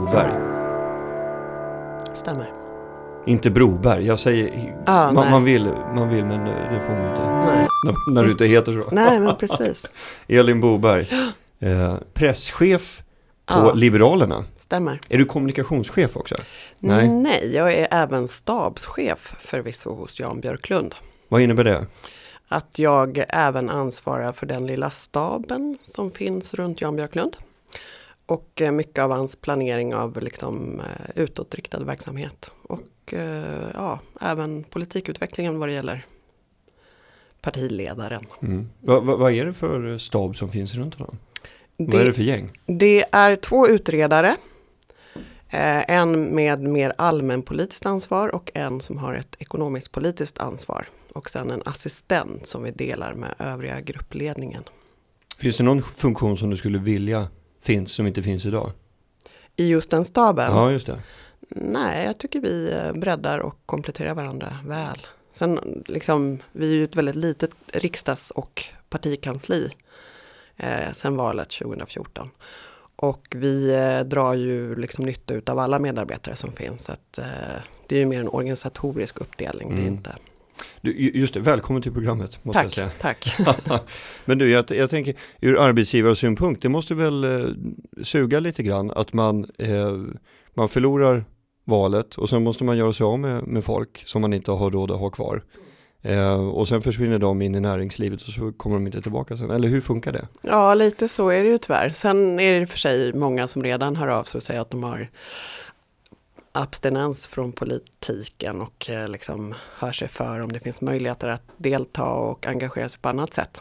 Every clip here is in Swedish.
Boberg. Stämmer. Inte Broberg. Jag säger, Ah, man, man, vill, man vill men det får man inte. Nej. När, när du inte heter så. nej, men precis. Elin Boberg. Eh, presschef på Ja, Liberalerna. stämmer. Är du kommunikationschef också? Nej. Nej. jag är även stabschef förvisso hos Jan Björklund. Vad innebär det? Att jag även ansvarar för den lilla staben som finns runt Jan Björklund. Och eh, mycket av hans planering av liksom, eh, utåtriktad verksamhet. Och eh, ja, även politikutvecklingen vad det gäller partiledaren. Mm. Va, va, vad är det för stab som finns runt honom? Vad är Det, det för gäng? det är två utredare. Eh, en med mer allmänpolitiskt ansvar och en som har ett ekonomiskt politiskt ansvar. Och sen en assistent som vi delar med övriga gruppledningen. Finns det någon funktion som du skulle vilja finns som inte finns idag? I just den staben? Ja, just det. Nej, jag tycker vi eh, breddar och kompletterar varandra väl. Sen liksom, vi är ju ett väldigt litet riksdags och partikansli eh, sen valet 2014. Och vi eh, drar ju liksom nytta ut av alla medarbetare som finns. Så att, eh, det är ju mer en organisatorisk uppdelning. Det är Mm. inte... Du, ju- just det, välkommen till programmet måste jag Tack, säga. tack. Men du, jag, jag tänker ur arbetsgivarsynpunkt, det måste väl eh, suga lite grann att man, eh, man förlorar valet och sen måste man göra sig av med, med folk som man inte har råd att ha kvar. Eh, och sen försvinner de in i näringslivet och så kommer de inte tillbaka sen. Eller hur funkar det? Ja, lite så är det ju tyvärr. Sen är det för sig många som redan hör av sig och säger att de har abstinens från politiken och eh, liksom hör sig för om det finns möjligheter att delta och engagera sig på annat sätt.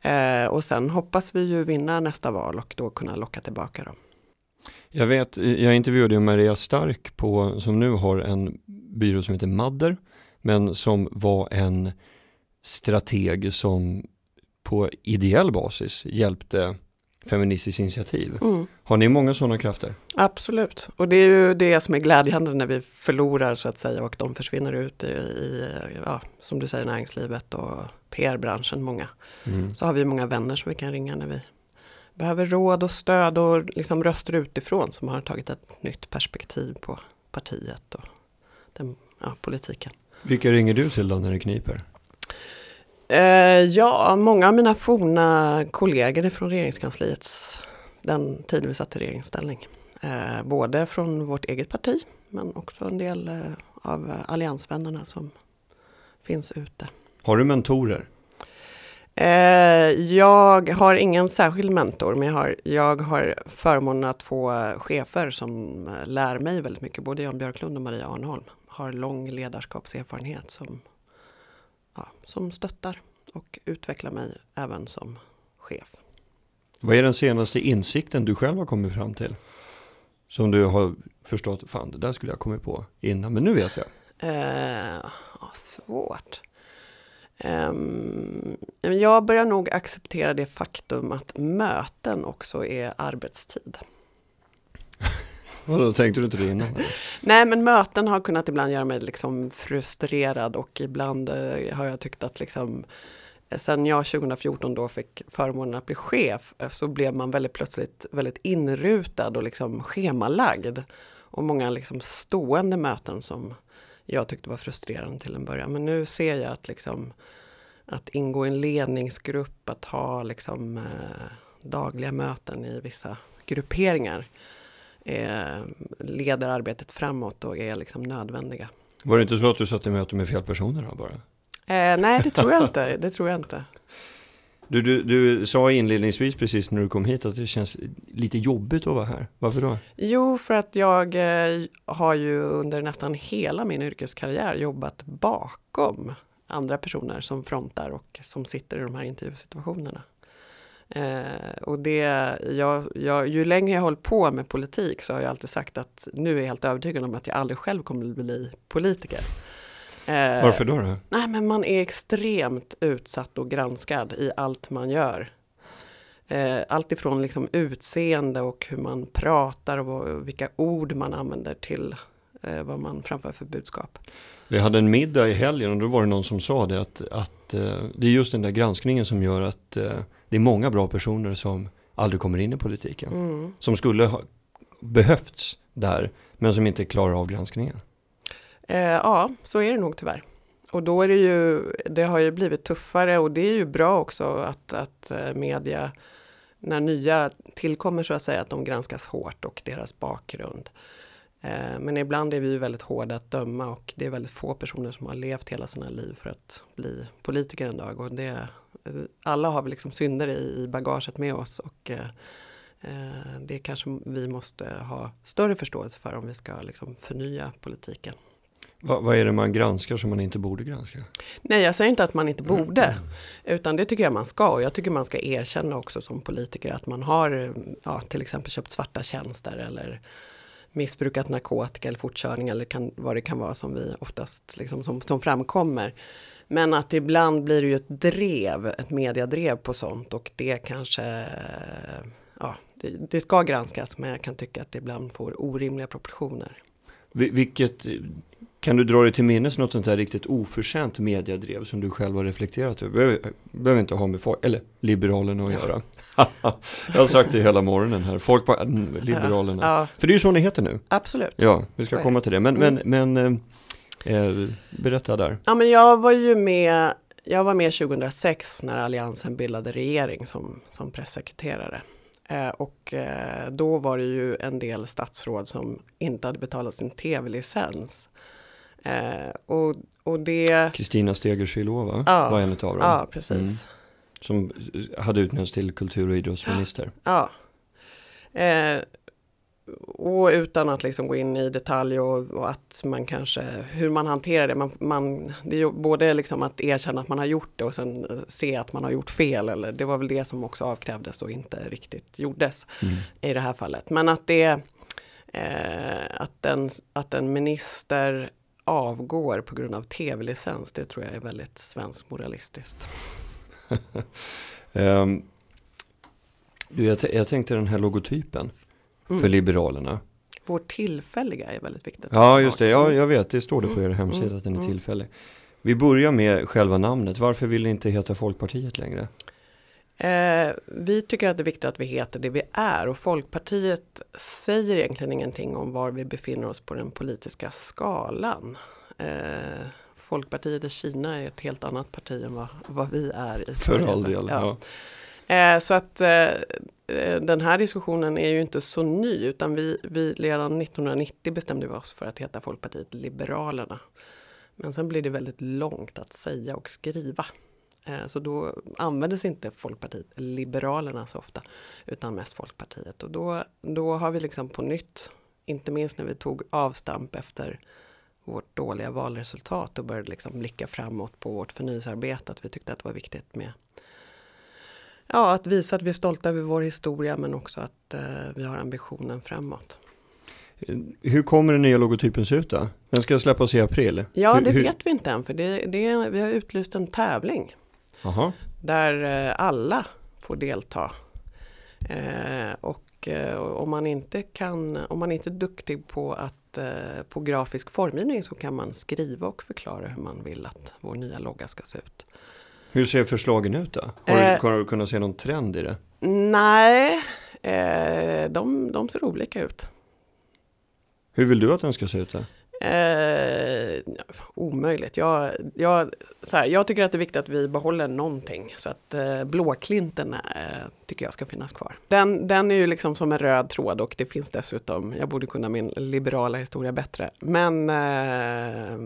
Eh, och sen hoppas vi ju vinna nästa val och då kunna locka tillbaka dem. Jag vet, jag intervjuade ju Maria Stark på, som nu har en byrå som heter Madder, men som var en strateg som på ideell basis hjälpte Feministiskt initiativ. Mm, Har ni många sådana krafter? absolut, och det är ju det som är glädjande när vi förlorar så att säga och de försvinner ut i, i ja, som du säger, näringslivet och PR-branschen, många. Mm. så har vi många vänner som vi kan ringa när vi behöver råd och stöd och liksom röster utifrån som har tagit ett nytt perspektiv på partiet och den, ja, politiken. Vilka ringer du till då när det kniper? Eh, ja, många av mina forna kollegor från regeringskansliets, den tiden vi satt i regeringsställning. Eh, både från vårt eget parti men också en del eh, av alliansvännerna som finns ute. Har du mentorer? Jag har ingen särskild mentor, men jag har, jag har förmånen att få chefer som lär mig väldigt mycket. Både Jan Björklund och Maria Arnholm har lång ledarskapserfarenhet som, ja, som stöttar och utvecklar mig även som chef. Vad är den senaste insikten du själv har kommit fram till? Som du har förstått, fan det där skulle jag kommit på innan, men nu vet jag. Eh, svårt. Ehm, jag börjar nog acceptera det faktum att möten också är arbetstid. Vadå, tänkte du inte det innan? eller? Nej men möten har kunnat ibland göra mig liksom frustrerad och ibland eh, har jag tyckt att liksom eh, Sen jag 2014 då fick förmånen att bli chef eh, så blev man väldigt plötsligt väldigt inrutad och liksom schemalagd. Och många liksom stående möten som jag tyckte var frustrerande till en början. Men nu ser jag att liksom att ingå i en ledningsgrupp, att ha liksom eh, dagliga möten i vissa grupperingar eh, leder arbetet framåt och är liksom nödvändiga. Var det inte så att du satt i möte med fel personer då bara? Eh, nej, det tror jag inte. Det tror jag inte. Du, du, du sa inledningsvis precis när du kom hit att det känns lite jobbigt att vara här. Varför då? Jo, för att jag eh, har ju under nästan hela min yrkeskarriär jobbat bakom andra personer som frontar och som sitter i de här intervjusituationerna. Eh, och det, jag, jag, ju längre jag hållit på med politik så har jag alltid sagt att nu är jag helt övertygad om att jag aldrig själv kommer att bli politiker. Eh, Varför då? då? Nej, men man är extremt utsatt och granskad i allt man gör. Eh, allt ifrån liksom utseende och hur man pratar och vad- vilka ord man använder till eh, vad man framför för budskap. Vi hade en middag i helgen och då var det någon som sa det att, att eh, det är just den där granskningen som gör att eh, det är många bra personer som aldrig kommer in i politiken. Mm. Som skulle ha, behövts där men som inte klarar av granskningen. Eh, ja, så är det nog tyvärr. Och då är det ju, det har ju blivit tuffare och det är ju bra också att, att eh, media, när nya tillkommer så att säga, att de granskas hårt och deras bakgrund. Eh, men ibland är vi ju väldigt hårda att döma och det är väldigt få personer som har levt hela sina liv för att bli politiker en dag. Och det, alla har vi liksom synder i bagaget med oss och eh, det kanske vi måste ha större förståelse för om vi ska liksom förnya politiken. Va, vad är det man granskar som man inte borde granska? Nej, jag säger inte att man inte borde. Utan det tycker jag man ska. Och jag tycker man ska erkänna också som politiker att man har ja, till exempel köpt svarta tjänster eller missbrukat narkotika eller fortkörning eller kan, vad det kan vara som vi oftast liksom, som, som framkommer. Men att ibland blir det ju ett drev, ett mediadrev på sånt och det kanske, ja, det, det ska granskas men jag kan tycka att det ibland får orimliga proportioner. Vilket kan du dra dig till minnes något sånt här riktigt oförtjänt mediadrev som du själv har reflekterat över? Behöver, behöver inte ha med folk, eller Liberalerna att göra. jag har sagt det hela morgonen här, folk på, Liberalerna. Ja. För det är ju så ni heter nu. Absolut. Ja, vi ska komma till det. Men, mm. men, men eh, berätta där. Ja, men jag var ju med, jag var med 2006 när Alliansen bildade regering som, som pressekreterare. Eh, och eh, då var det ju en del statsråd som inte hade betalat sin tv-licens. Eh, och, och det... Kristina Steger ja, var en av dem. Ja, precis. Mm. Som hade utnämnts till kultur och idrottsminister. Ja. Eh, och utan att liksom gå in i detalj och, och, att man kanske, hur man hanterar det. Man, man, det är ju både liksom att erkänna att man har gjort det och sen se att man har gjort fel. Eller det var väl det som också avkrävdes och inte riktigt gjordes mm. i det här fallet. Men att det, eh, att, en, att en minister avgår på grund av tv-licens, det tror jag är väldigt svensk moralistiskt. um, jag, jag tänkte den här logotypen mm. för Liberalerna. Vår tillfälliga är väldigt viktigt. Ja, just det. Ja, jag vet. Det står det på er hemsida mm. att den är mm. tillfällig. Vi börjar med själva namnet. Varför vill ni inte heta Folkpartiet längre? Eh, vi tycker att det är viktigt att vi heter det vi är och Folkpartiet säger egentligen ingenting om var vi befinner oss på den politiska skalan. Eh, Folkpartiet i Kina är ett helt annat parti än vad, vad vi är i Sverige. För all del, ja. ja. Eh, så att eh, den här diskussionen är ju inte så ny utan vi, vi redan 1990 bestämde vi oss för att heta Folkpartiet Liberalerna. Men sen blir det väldigt långt att säga och skriva. Eh, så då användes inte Folkpartiet Liberalerna så ofta utan mest Folkpartiet. Och då, då har vi liksom på nytt, inte minst när vi tog avstamp efter vårt dåliga valresultat och började liksom blicka framåt på vårt förnyelsearbete. Att vi tyckte att det var viktigt med ja, att visa att vi är stolta över vår historia men också att eh, vi har ambitionen framåt. Hur kommer den nya logotypen se ut då? Den ska släppas i april. Ja, hur, det vet vi inte än för det, det, vi har utlyst en tävling. Aha. Där eh, alla får delta. Eh, och eh, om man inte kan, om man inte är duktig på att på grafisk formgivning så kan man skriva och förklara hur man vill att vår nya logga ska se ut. Hur ser förslagen ut då? Har du, du kunnat se någon trend i det? Nej, de, de ser olika ut. Hur vill du att den ska se ut då? Eh, omöjligt. Jag, jag, så här, jag tycker att det är viktigt att vi behåller någonting. Så att eh, blåklinten eh, tycker jag ska finnas kvar. Den, den är ju liksom som en röd tråd och det finns dessutom, jag borde kunna min liberala historia bättre. Men eh,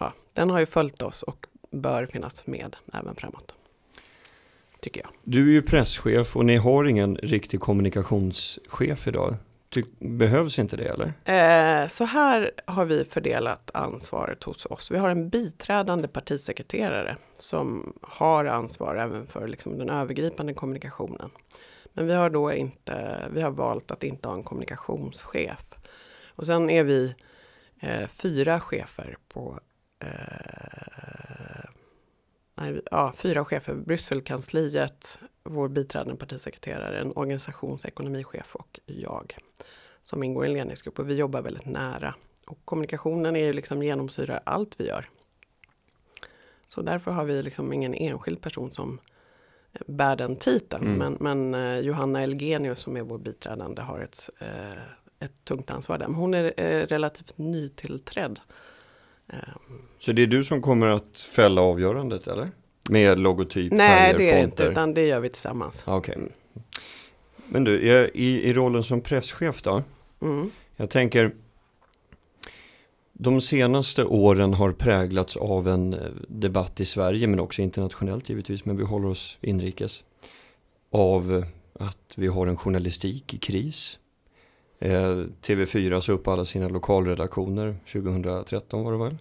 ja, den har ju följt oss och bör finnas med även framåt. Tycker jag. Du är ju presschef och ni har ingen riktig kommunikationschef idag. Ty behövs inte det eller? Eh, så här har vi fördelat ansvaret hos oss. Vi har en biträdande partisekreterare som har ansvar även för liksom, den övergripande kommunikationen. Men vi har då inte, vi har valt att inte ha en kommunikationschef. Och sen är vi eh, fyra chefer på eh, nej, ja, fyra chefer, Brysselkansliet, vår biträdande partisekreterare, en organisationsekonomichef och jag som ingår i en ledningsgrupp och vi jobbar väldigt nära. Och kommunikationen är ju liksom genomsyrar allt vi gör. Så därför har vi liksom ingen enskild person som bär den titeln. Mm. Men, men eh, Johanna Elgenius som är vår biträdande har ett, eh, ett tungt ansvar där. Men hon är eh, relativt nytillträdd. Eh, Så det är du som kommer att fälla avgörandet eller? Med logotyp, nej, färger, det är fonter? inte, utan det gör vi tillsammans. Okej. Men du, i, i rollen som presschef då? Mm. Jag tänker, de senaste åren har präglats av en eh, debatt i Sverige men också internationellt givetvis, men vi håller oss inrikes. Av eh, att vi har en journalistik i kris. Eh, TV4 sa upp alla sina lokalredaktioner 2013 var det väl.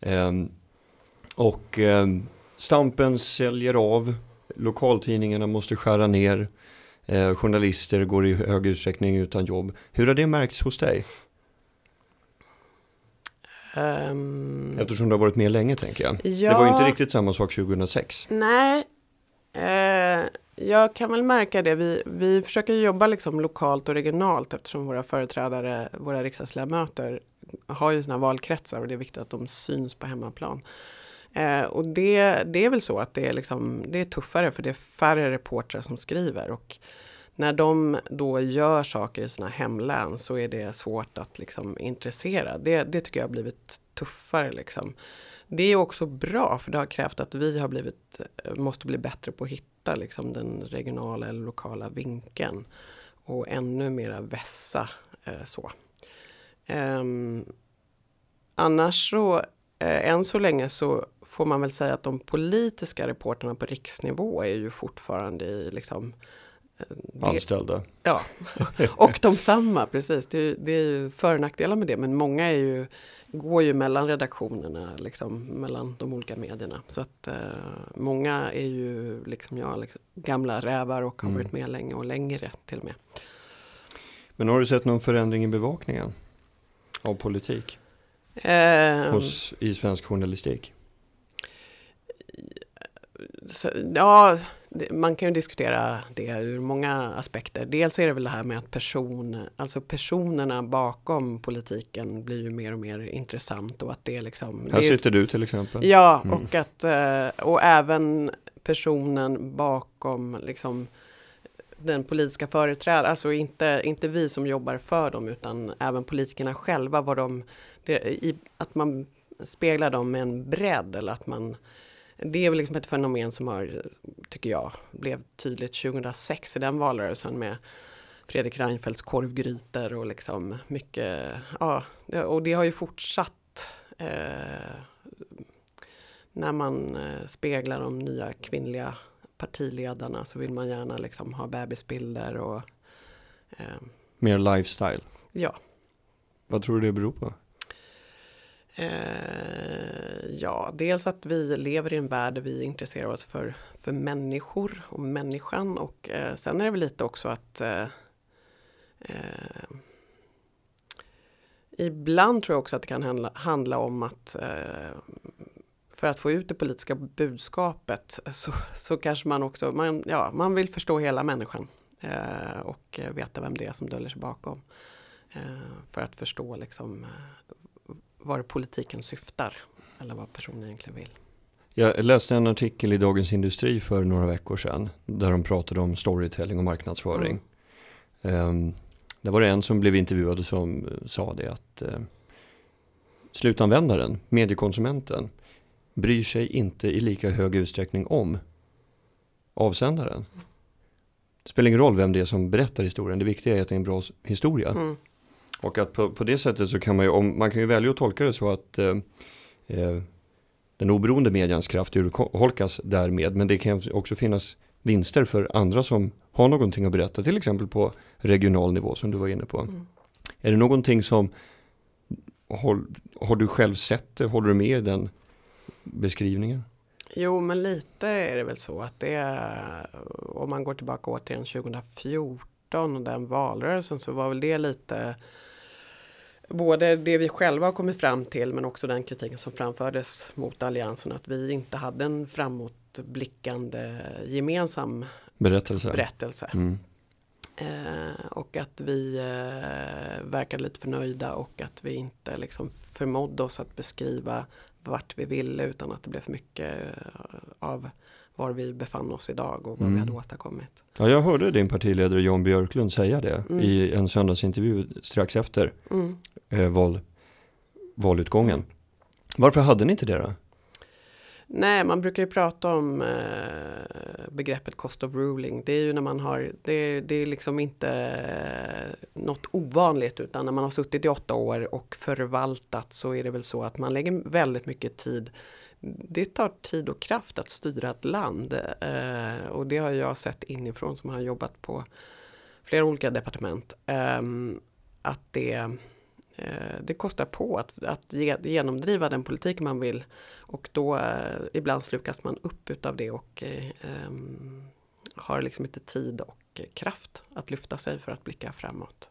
Eh, och eh, Stampen säljer av, lokaltidningarna måste skära ner. Eh, journalister går i hög utsträckning utan jobb. Hur har det märkts hos dig? Ehm, Eftersom du har varit med länge tänker jag. ja, Det var ju inte riktigt samma sak 2006. Nej, eh, jag kan väl märka det. Vi, vi försöker jobba liksom lokalt och regionalt eftersom våra företrädare, våra riksdagsledamöter har ju sina valkretsar och det är viktigt att de syns på hemmaplan. Eh, och det, det är väl så att det är, liksom, det är tuffare för det är färre reportrar som skriver. Och när de då gör saker i sina hemlän så är det svårt att liksom intressera. Det, det tycker jag har blivit tuffare. Liksom. Det är också bra för det har krävt att vi har blivit, eh, måste bli bättre på att hitta liksom, den regionala eller lokala vinkeln. Och ännu mera vässa eh, så. Um, annars så, än så länge så får man väl säga att de politiska reporterna på riksnivå är ju fortfarande i liksom eh, det- Anställda. Ja, och de samma precis. Det är, det är ju för och nackdelar med det men många är ju, går ju mellan redaktionerna, liksom, mellan de olika medierna. Så att eh, många är ju liksom jag, liksom, gamla rävar och har Mm. varit med länge och längre till och med. Men har du sett någon förändring i bevakningen? Av politik? Eh, Hos, I svensk journalistik? så, ja, man kan ju diskutera det ur många aspekter. Dels är det väl det här med att person, alltså personerna bakom politiken blir ju mer och mer intressant och att det är liksom... Här det är, sitter du till exempel. Ja, Mm. och, att, eh, och även personen bakom liksom, den politiska företrädaren, alltså inte, inte vi som jobbar för dem utan även politikerna själva, vad de, det, i, att man speglar dem med en bredd eller att man det är väl liksom ett fenomen som har, tycker jag, blev tydligt 2006 i den valrörelsen med Fredrik Reinfeldts korvgrytor och liksom mycket, ja, och det har ju fortsatt eh, när man eh, speglar de nya kvinnliga partiledarna så vill man gärna liksom ha bebisbilder och eh, Mer lifestyle. ja. Vad tror du det beror på? Eh, ja, dels att vi lever i en värld där vi intresserar oss för, för människor och människan och eh, sen är det väl lite också att eh, eh, Ibland tror jag också att det kan handla, handla om att eh, för att få ut det politiska budskapet så, så kanske man också man, ja, man vill förstå hela människan eh, och eh, veta vem det är som döljer sig bakom. Eh, för att förstå liksom, eh, var politiken syftar eller vad personen egentligen vill. Jag läste en artikel i Dagens Industri för några veckor sedan där de pratade om storytelling och marknadsföring. Ehm, där var det en som blev intervjuad som eh, sa det att eh, slutanvändaren, mediekonsumenten, bryr sig inte i lika hög utsträckning om avsändaren. Det spelar ingen roll vem det är som berättar historien, det viktiga är att det är en bra historia. Mm. Och att på, på det sättet så kan man ju, om, man kan ju välja att tolka det så att eh, eh, den oberoende medians kraft urholkas därmed. Men det kan också finnas vinster för andra som har någonting att berätta, till exempel på regional nivå som du var inne på. Mm. Är det någonting som, har, har du själv sett det, håller du med i den beskrivningen? Jo, men lite är det väl så att det är, om man går tillbaka återigen 2014 och den valrörelsen så var väl det lite både det vi själva har kommit fram till men också den kritiken som framfördes mot alliansen att vi inte hade en framåtblickande gemensam Berättelse? berättelse. Mm. Eh, och att vi eh, verkade lite förnöjda och att vi inte liksom förmådde oss att beskriva vart vi ville utan att det blev för mycket eh, av var vi befann oss idag och vad vi Mm. hade åstadkommit. Ja, jag hörde din partiledare Jan Björklund säga det Mm. i en söndagsintervju strax efter Mm. eh, val, valutgången. Varför hade ni inte det då? Nej, man brukar ju prata om eh, begreppet cost of ruling. Det är ju när man har, det, det är liksom inte eh, något ovanligt utan när man har suttit i åtta år och förvaltat så är det väl så att man lägger väldigt mycket tid. Det tar tid och kraft att styra ett land eh, och det har jag sett inifrån som har jobbat på flera olika departement. Eh, att det, Eh, det kostar på att, att genomdriva den politik man vill och då eh, ibland slukas man upp utav det och eh, ehm, har liksom inte tid och kraft att lyfta sig för att blicka framåt.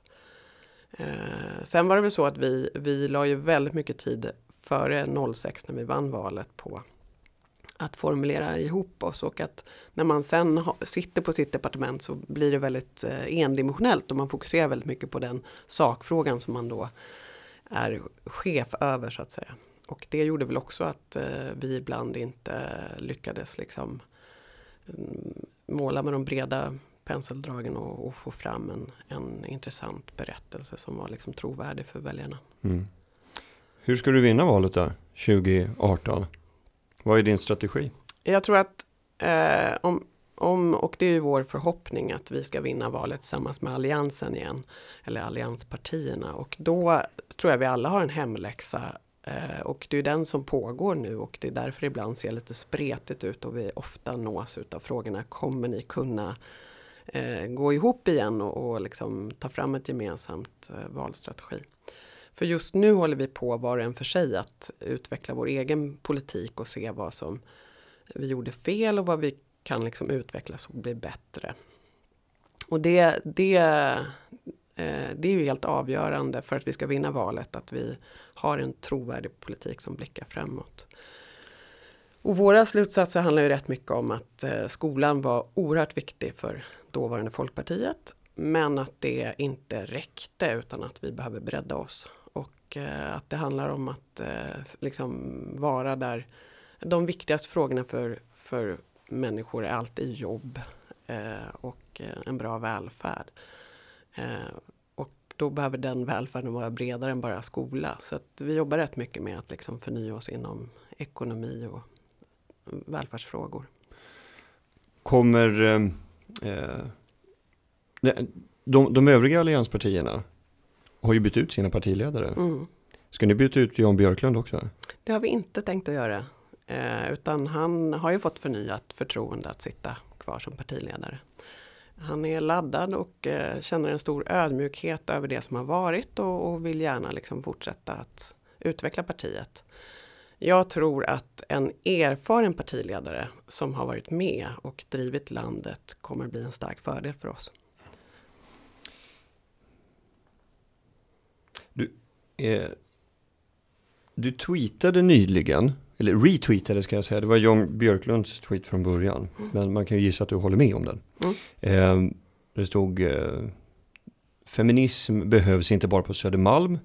Sen var det väl så att vi, vi la ju väldigt mycket tid före 06 när vi vann valet på att formulera ihop oss och att när man sen ha, sitter på sitt departement så blir det väldigt eh, endimensionellt och man fokuserar väldigt mycket på den sakfrågan som man då är chef över så att säga. Och det gjorde väl också att eh, vi ibland inte lyckades liksom mm, måla med de breda penseldragen och, och få fram en, en intressant berättelse som var liksom trovärdig för väljarna. Mm. Hur ska du vinna valet då, 2018? Vad är din strategi? Jag tror att eh, om, om, och det är ju vår förhoppning att vi ska vinna valet tillsammans med alliansen igen, eller allianspartierna och då tror jag vi alla har en hemläxa eh, och det är den som pågår nu och det är därför ibland ser lite spretigt ut och vi ofta nås av frågorna kommer ni kunna eh, gå ihop igen och, och liksom ta fram ett gemensamt eh, valstrategi. För just nu håller vi på var och en för sig att utveckla vår egen politik och se vad som vi gjorde fel och vad vi kan liksom utvecklas och bli bättre. Och det, det, eh, det är ju helt avgörande för att vi ska vinna valet att vi har en trovärdig politik som blickar framåt. Och våra slutsatser handlar ju rätt mycket om att eh, skolan var oerhört viktig för dåvarande Folkpartiet men att det inte räckte utan att vi behöver bredda oss. Och eh, att det handlar om att eh, liksom vara där. De viktigaste frågorna för, för människor är alltid jobb eh, och en bra välfärd. Och då behöver den välfärden vara bredare än bara skola. Så att vi jobbar rätt mycket med att liksom förnya oss inom ekonomi och mm, välfärdsfrågor. Kommer eh, de, de övriga allianspartierna har ju bytt ut sina partiledare. Mm. Ska ni byta ut Jan Björklund också? Det har vi inte tänkt att göra. Eh, utan han har ju fått förnyat förtroende att sitta kvar som partiledare. Han är laddad och eh, känner en stor ödmjukhet över det som har varit och, och vill gärna liksom fortsätta att utveckla partiet. Jag tror att en erfaren partiledare som har varit med och drivit landet kommer bli en stark fördel för oss. Eh, du tweetade nyligen, eller retweetade ska jag säga, det var Jan Björklunds tweet från början. Men man kan ju gissa att du håller med om den. Mm. Eh, det stod eh, Feminism behövs inte bara på Södermalm,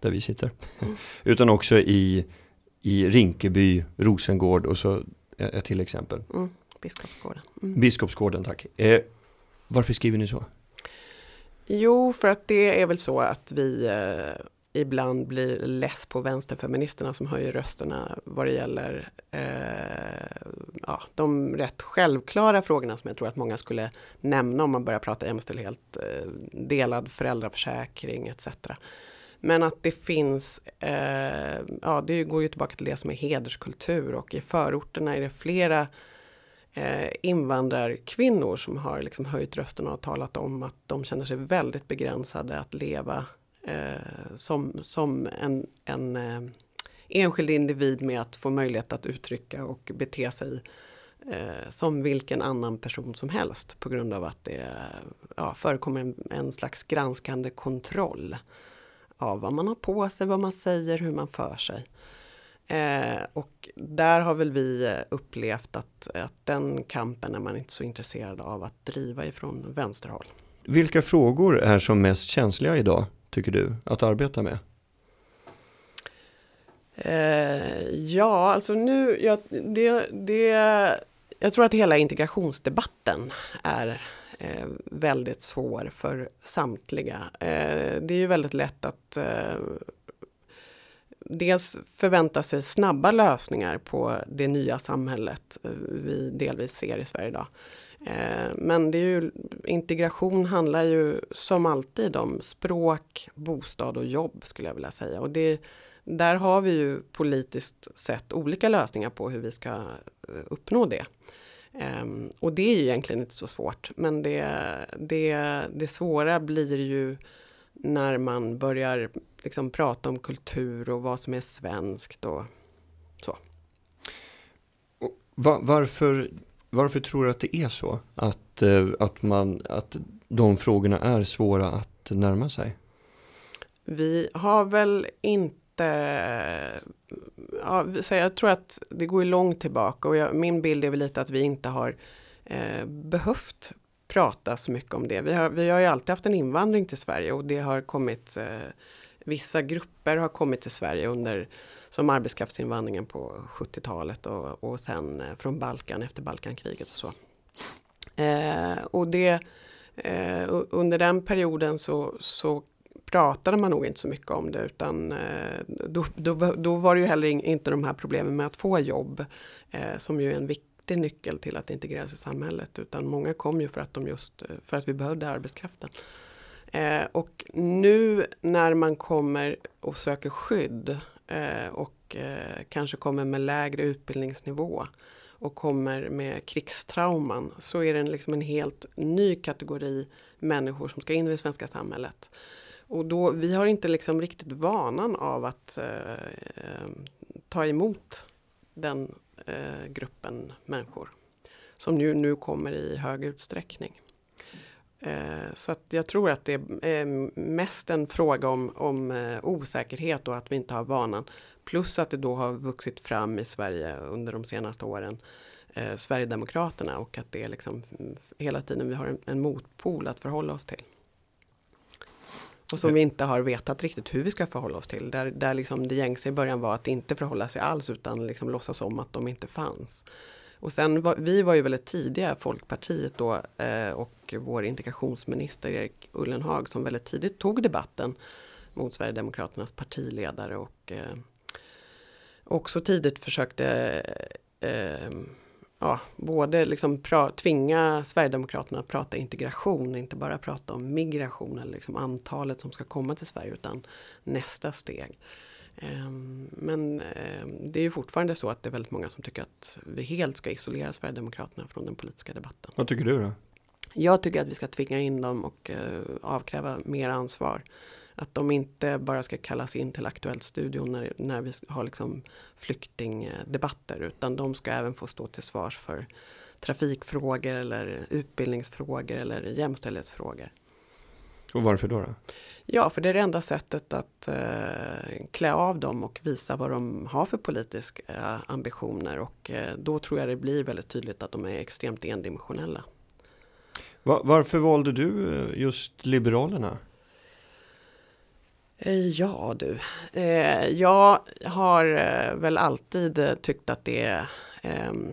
där vi sitter, Mm. utan också i, i Rinkeby, Rosengård och så ett till exempel. Mm. Biskopsgården. Mm. Biskopsgården, tack. Eh, varför skriver ni så? Jo, för att det är väl så att vi eh, ibland blir less på vänsterfeministerna som höjer rösterna vad det gäller eh, ja, de rätt självklara frågorna som jag tror att många skulle nämna om man börjar prata jämställdhet, eh, delad föräldraförsäkring etc. Men att det finns, eh, ja det går ju tillbaka till det som är hederskultur och i förorterna är det flera eh, invandrarkvinnor som har liksom höjt rösten och talat om att de känner sig väldigt begränsade att leva eh, som, som en, en eh, enskild individ med att få möjlighet att uttrycka och bete sig eh, som vilken annan person som helst på grund av att det ja, förekommer en, en slags granskande kontroll av vad man har på sig, vad man säger, hur man för sig. Eh, och där har väl vi eh, upplevt att, att den kampen är man inte så intresserad av att driva ifrån vänsterhåll. Vilka frågor är som mest känsliga idag, tycker du, att arbeta med? Eh, ja, alltså nu, ja, det, det Jag tror att hela integrationsdebatten är eh, väldigt svår för samtliga. Eh, det är ju väldigt lätt att eh, dels förvänta sig snabba lösningar på det nya samhället eh, vi delvis ser i Sverige idag. Eh, men det är ju, integration handlar ju som alltid om språk, bostad och jobb skulle jag vilja säga. Och det, där har vi ju politiskt sett olika lösningar på hur vi ska eh, uppnå det. Ehm, och det är ju egentligen inte så svårt. Men det, det, det svåra blir ju när man börjar liksom prata om kultur och vad som är svenskt och så. Och varför, varför tror du att det är så? Att, eh, att, man, att de frågorna är svåra att närma sig? Vi har väl inte ja, så jag tror att det går långt tillbaka och jag, min bild är väl lite att vi inte har eh, behövt prata så mycket om det. Vi har, vi har ju alltid haft en invandring till Sverige och det har kommit eh, vissa grupper har kommit till Sverige under som arbetskraftsinvandringen på 70-talet och, och sen eh, från Balkan efter Balkankriget och så. Eh, och det, eh, under den perioden så, så pratade man nog inte så mycket om det utan eh, då, då, då var det ju heller inte de här problemen med att få jobb eh, som ju är en viktig nyckel till att integreras i samhället utan många kom ju för att de just eh, för att vi behövde arbetskraften. Eh, och nu när man kommer och söker skydd Eh, och eh, kanske kommer med lägre utbildningsnivå och kommer med krigstrauman så är det liksom en helt ny kategori människor som ska in i det svenska samhället. Och då, vi har inte liksom riktigt vanan av att eh, eh ta emot den eh, gruppen människor. Som nu, nu kommer i hög utsträckning. Eh, så att jag tror att det är mest en fråga om, om eh, osäkerhet och att vi inte har vanan. Plus att det då har vuxit fram i Sverige under de senaste åren eh, Sverigedemokraterna och att det är liksom hela tiden vi har en, en motpol att förhålla oss till. Och som vi inte har vetat riktigt hur vi ska förhålla oss till. Där, där liksom det gängse i början var att inte förhålla sig alls utan liksom låtsas om att de inte fanns. Och sen var, vi var ju väldigt tidiga, Folkpartiet då eh, och vår integrationsminister Erik Ullenhag som väldigt tidigt tog debatten mot Sverigedemokraternas partiledare och eh, också tidigt försökte eh, ja, både liksom pra, tvinga Sverigedemokraterna att prata integration, inte bara prata om migration eller liksom antalet som ska komma till Sverige utan nästa steg. Um, men um, det är ju fortfarande så att det är väldigt många som tycker att vi helt ska isolera Sverigedemokraterna från den politiska debatten. Vad tycker du då? Jag tycker att vi ska tvinga in dem och uh, avkräva mer ansvar. Att de inte bara ska kallas in till Aktuellt-studion när, när vi har liksom flyktingdebatter utan de ska även få stå till svars för trafikfrågor eller utbildningsfrågor eller jämställdhetsfrågor. Och varför då? då? Ja, för det är det enda sättet att eh, klä av dem och visa vad de har för politiska eh, ambitioner och eh, då tror jag det blir väldigt tydligt att de är extremt endimensionella. Va varför valde du eh, just Liberalerna? Eh, ja du, eh, jag har väl alltid tyckt att det ehm,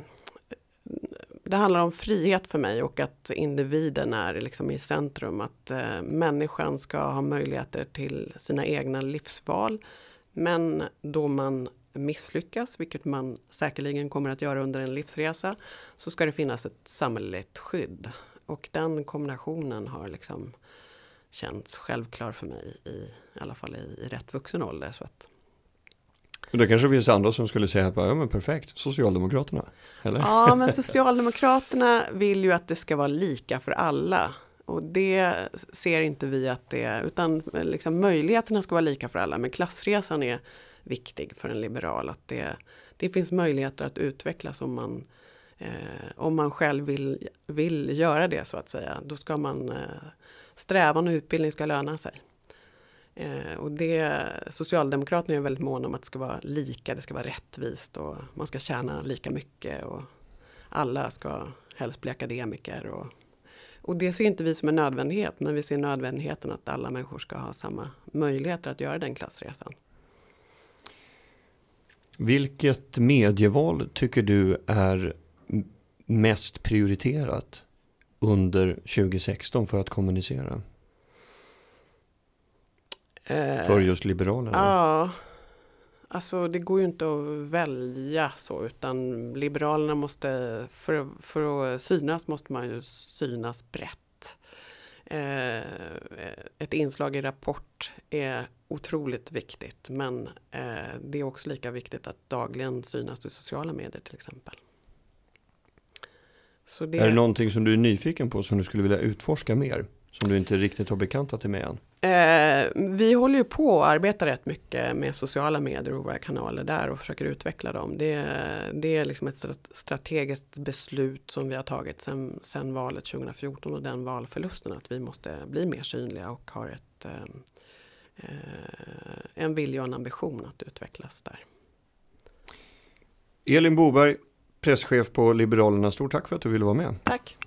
det handlar om frihet för mig och att individen är liksom i centrum. Att eh, människan ska ha möjligheter till sina egna livsval. Men då man misslyckas, vilket man säkerligen kommer att göra under en livsresa, så ska det finnas ett samhälleligt skydd. Och den kombinationen har liksom känts självklar för mig i, i alla fall i, i rätt vuxen ålder. Så att... Det kanske finns andra som skulle säga, ja men perfekt, Socialdemokraterna. Eller? Ja, men Socialdemokraterna vill ju att det ska vara lika för alla. Och det ser inte vi att det är, utan eh, liksom möjligheterna ska vara lika för alla. Men klassresan är viktig för en liberal. Att det, det finns möjligheter att utvecklas om man, eh, om man själv vill, vill göra det så att säga. Då ska man eh, strävan och utbildning ska löna sig. Eh, och det, Socialdemokraterna är väldigt måna om att det ska vara lika, det ska vara rättvist och man ska tjäna lika mycket och alla ska helst bli akademiker. Och, och det ser inte vi som en nödvändighet men vi ser nödvändigheten att alla människor ska ha samma möjligheter att göra den klassresan. Vilket medieval tycker du är mest prioriterat under 2016 för att kommunicera? Eh, För just Liberalerna? Ja, alltså det går ju inte att välja så utan Liberalerna måste, för, för att synas måste man ju synas brett. Eh, ett inslag i Rapport är otroligt viktigt men eh, det är också lika viktigt att dagligen synas i sociala medier till exempel. Det... Är det någonting som du är nyfiken på som du skulle vilja utforska mer? Som du inte riktigt har bekantat dig med än? Eh, vi håller ju på och arbetar rätt mycket med sociala medier och våra kanaler där och försöker utveckla dem. Det, det är liksom ett strategiskt beslut som vi har tagit sedan, sedan valet 2014 och den valförlusten att vi måste bli mer synliga och har ett, eh, eh, en vilja och en ambition att utvecklas där. Elin Boberg, presschef på Liberalerna, stort tack för att du ville vara med. Tack.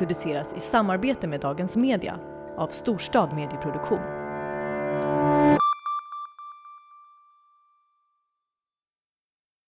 Produceras i samarbete med Dagens Media av Storstad Medieproduktion.